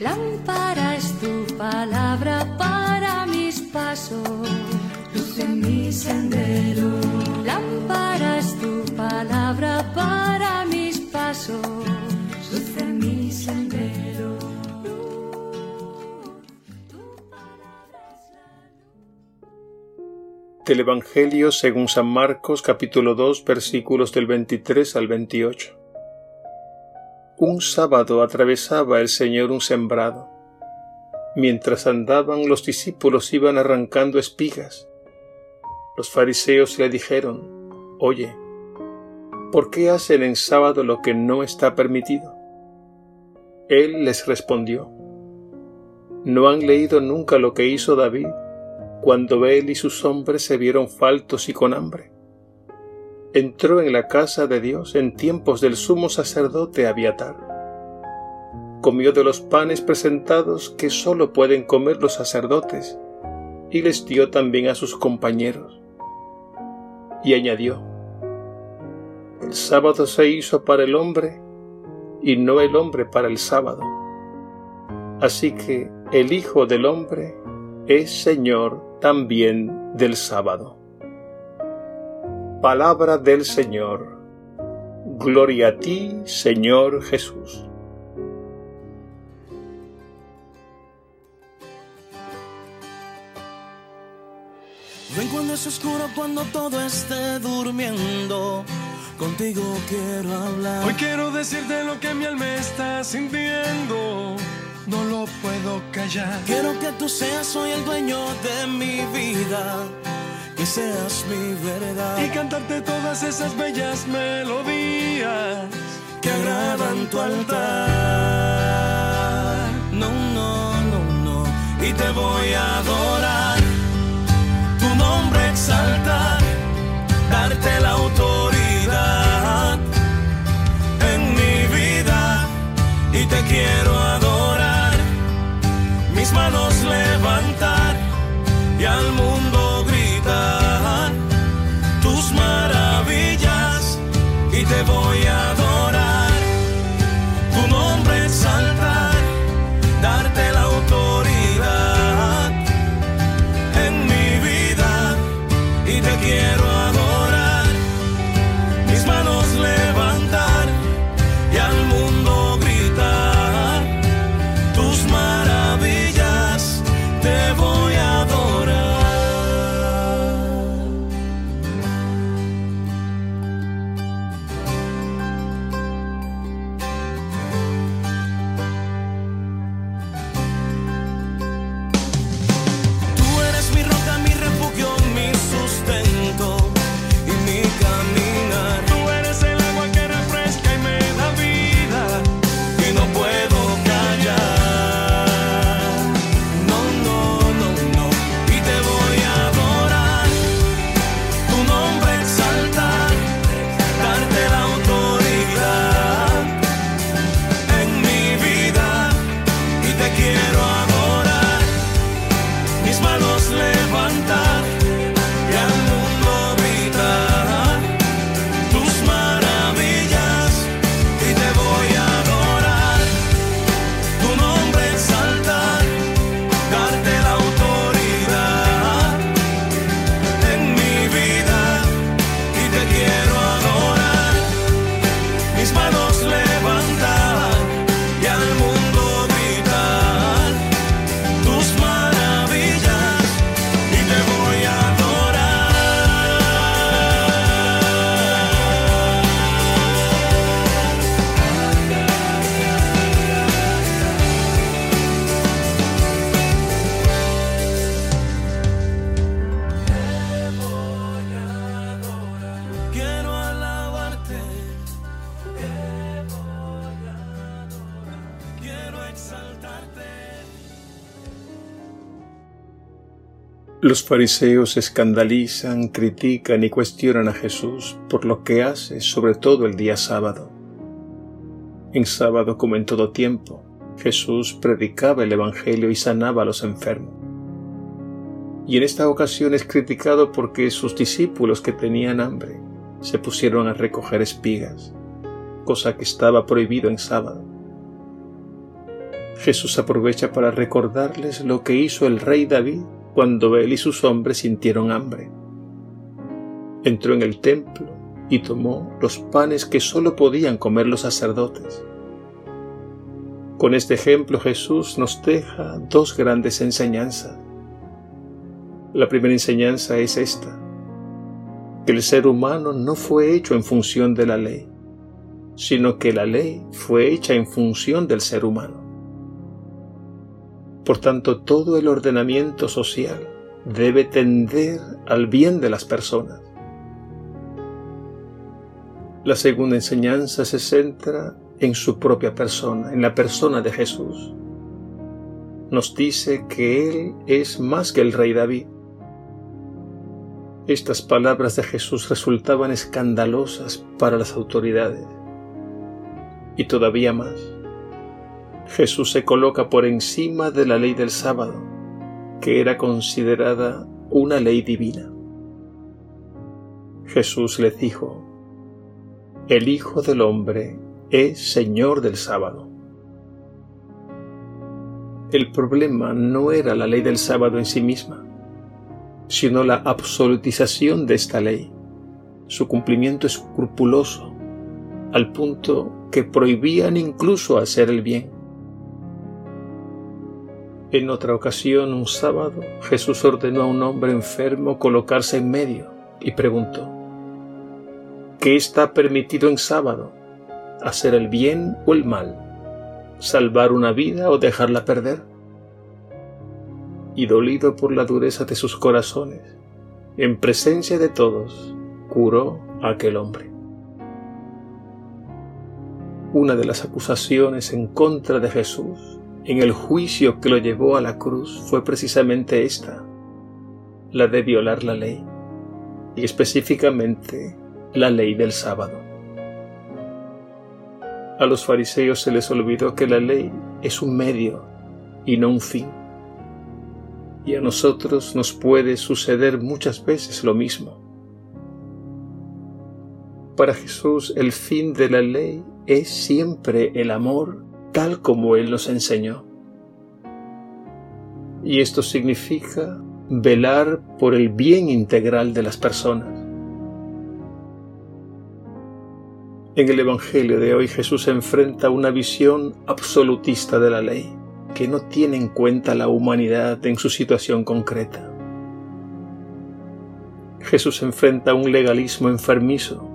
Lámpara es tu palabra para mis pasos, luz en mi sendero. Lámpara es tu palabra para mis pasos, luz en mi sendero. Del Evangelio según San Marcos capítulo 2 versículos del 23 al 28. Un sábado atravesaba el Señor un sembrado. Mientras andaban los discípulos iban arrancando espigas. Los fariseos le dijeron, Oye, ¿por qué hacen en sábado lo que no está permitido? Él les respondió, ¿no han leído nunca lo que hizo David cuando él y sus hombres se vieron faltos y con hambre? Entró en la casa de Dios en tiempos del sumo sacerdote Abiatar. Comió de los panes presentados que sólo pueden comer los sacerdotes, y les dio también a sus compañeros. Y añadió, El sábado se hizo para el hombre, y no el hombre para el sábado. Así que el Hijo del Hombre es Señor también del sábado. Palabra del Señor. Gloria a ti, Señor Jesús. Ven cuando es oscuro, cuando todo esté durmiendo. Contigo quiero hablar. Hoy quiero decirte lo que mi alma está sintiendo. No lo puedo callar. Quiero que tú seas hoy el dueño de mi vida. Que seas mi verdad. Y cantarte todas esas bellas melodías que agradan tu altar. No, no, no, no. Y te voy a adorar. Los fariseos se escandalizan, critican y cuestionan a Jesús por lo que hace, sobre todo el día sábado. En sábado, como en todo tiempo, Jesús predicaba el Evangelio y sanaba a los enfermos. Y en esta ocasión es criticado porque sus discípulos que tenían hambre se pusieron a recoger espigas, cosa que estaba prohibido en sábado. Jesús aprovecha para recordarles lo que hizo el rey David cuando él y sus hombres sintieron hambre. Entró en el templo y tomó los panes que sólo podían comer los sacerdotes. Con este ejemplo Jesús nos deja dos grandes enseñanzas. La primera enseñanza es esta, que el ser humano no fue hecho en función de la ley, sino que la ley fue hecha en función del ser humano. Por tanto, todo el ordenamiento social debe tender al bien de las personas. La segunda enseñanza se centra en su propia persona, en la persona de Jesús. Nos dice que Él es más que el rey David. Estas palabras de Jesús resultaban escandalosas para las autoridades. Y todavía más Jesús se coloca por encima de la ley del sábado, que era considerada una ley divina. Jesús le dijo, el Hijo del Hombre es Señor del sábado. El problema no era la ley del sábado en sí misma, sino la absolutización de esta ley, su cumplimiento escrupuloso, al punto que prohibían incluso hacer el bien. En otra ocasión, un sábado, Jesús ordenó a un hombre enfermo colocarse en medio y preguntó, ¿qué está permitido en sábado? ¿Hacer el bien o el mal? ¿Salvar una vida o dejarla perder? Y dolido por la dureza de sus corazones, en presencia de todos, curó a aquel hombre. Una de las acusaciones en contra de Jesús en el juicio que lo llevó a la cruz fue precisamente esta, la de violar la ley, y específicamente la ley del sábado. A los fariseos se les olvidó que la ley es un medio y no un fin. Y a nosotros nos puede suceder muchas veces lo mismo. Para Jesús el fin de la ley es siempre el amor tal como Él nos enseñó. Y esto significa velar por el bien integral de las personas. En el Evangelio de hoy Jesús enfrenta una visión absolutista de la ley, que no tiene en cuenta la humanidad en su situación concreta. Jesús enfrenta un legalismo enfermizo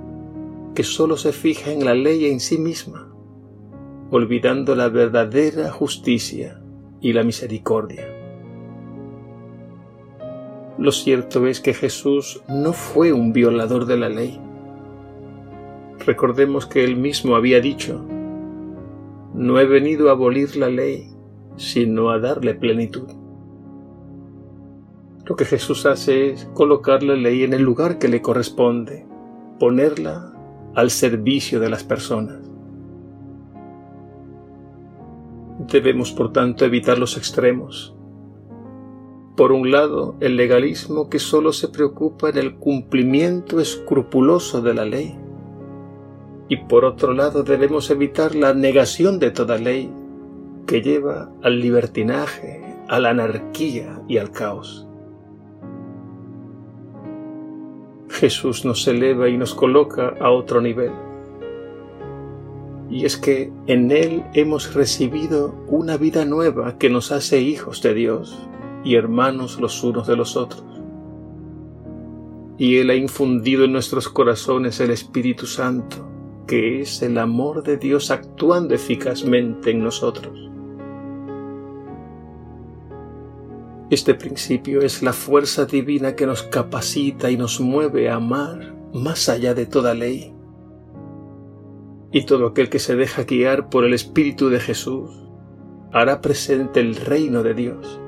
que solo se fija en la ley en sí misma olvidando la verdadera justicia y la misericordia. Lo cierto es que Jesús no fue un violador de la ley. Recordemos que él mismo había dicho, no he venido a abolir la ley, sino a darle plenitud. Lo que Jesús hace es colocar la ley en el lugar que le corresponde, ponerla al servicio de las personas. Debemos, por tanto, evitar los extremos. Por un lado, el legalismo que solo se preocupa en el cumplimiento escrupuloso de la ley. Y por otro lado, debemos evitar la negación de toda ley que lleva al libertinaje, a la anarquía y al caos. Jesús nos eleva y nos coloca a otro nivel y es que en Él hemos recibido una vida nueva que nos hace hijos de Dios y hermanos los unos de los otros. Y Él ha infundido en nuestros corazones el Espíritu Santo, que es el amor de Dios actuando eficazmente en nosotros. Este principio es la fuerza divina que nos capacita y nos mueve a amar más allá de toda ley y todo aquel que se deja guiar por el Espíritu de Jesús hará presente el reino de Dios,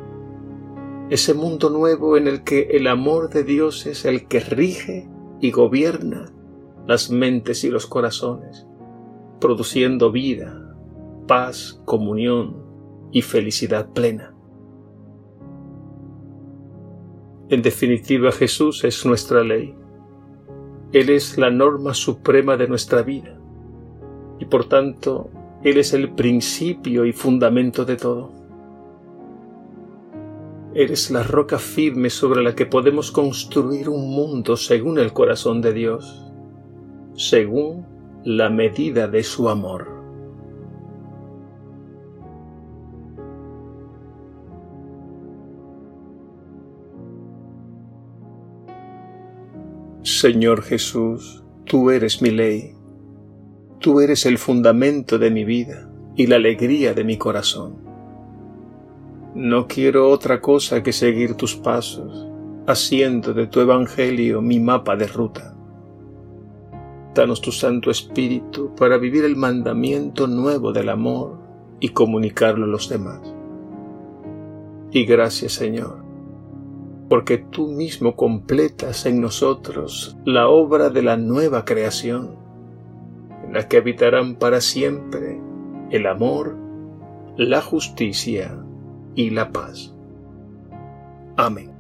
ese mundo nuevo en el que el amor de Dios es el que rige y gobierna las mentes y los corazones, produciendo vida, paz, comunión y felicidad plena. En definitiva, Jesús es nuestra ley. Él es la norma suprema de nuestra vida por tanto Él es el principio y fundamento de todo. Eres la roca firme sobre la que podemos construir un mundo según el corazón de Dios, según la medida de su amor. Señor Jesús, tú eres mi ley, tú eres el fundamento de mi vida y la alegría de mi corazón. No quiero otra cosa que seguir tus pasos, haciendo de tu Evangelio mi mapa de ruta. Danos tu Santo Espíritu para vivir el mandamiento nuevo del amor y comunicarlo a los demás. Y gracias Señor porque tú mismo completas en nosotros la obra de la nueva creación, en la que habitarán para siempre el amor, la justicia y la paz. Amén.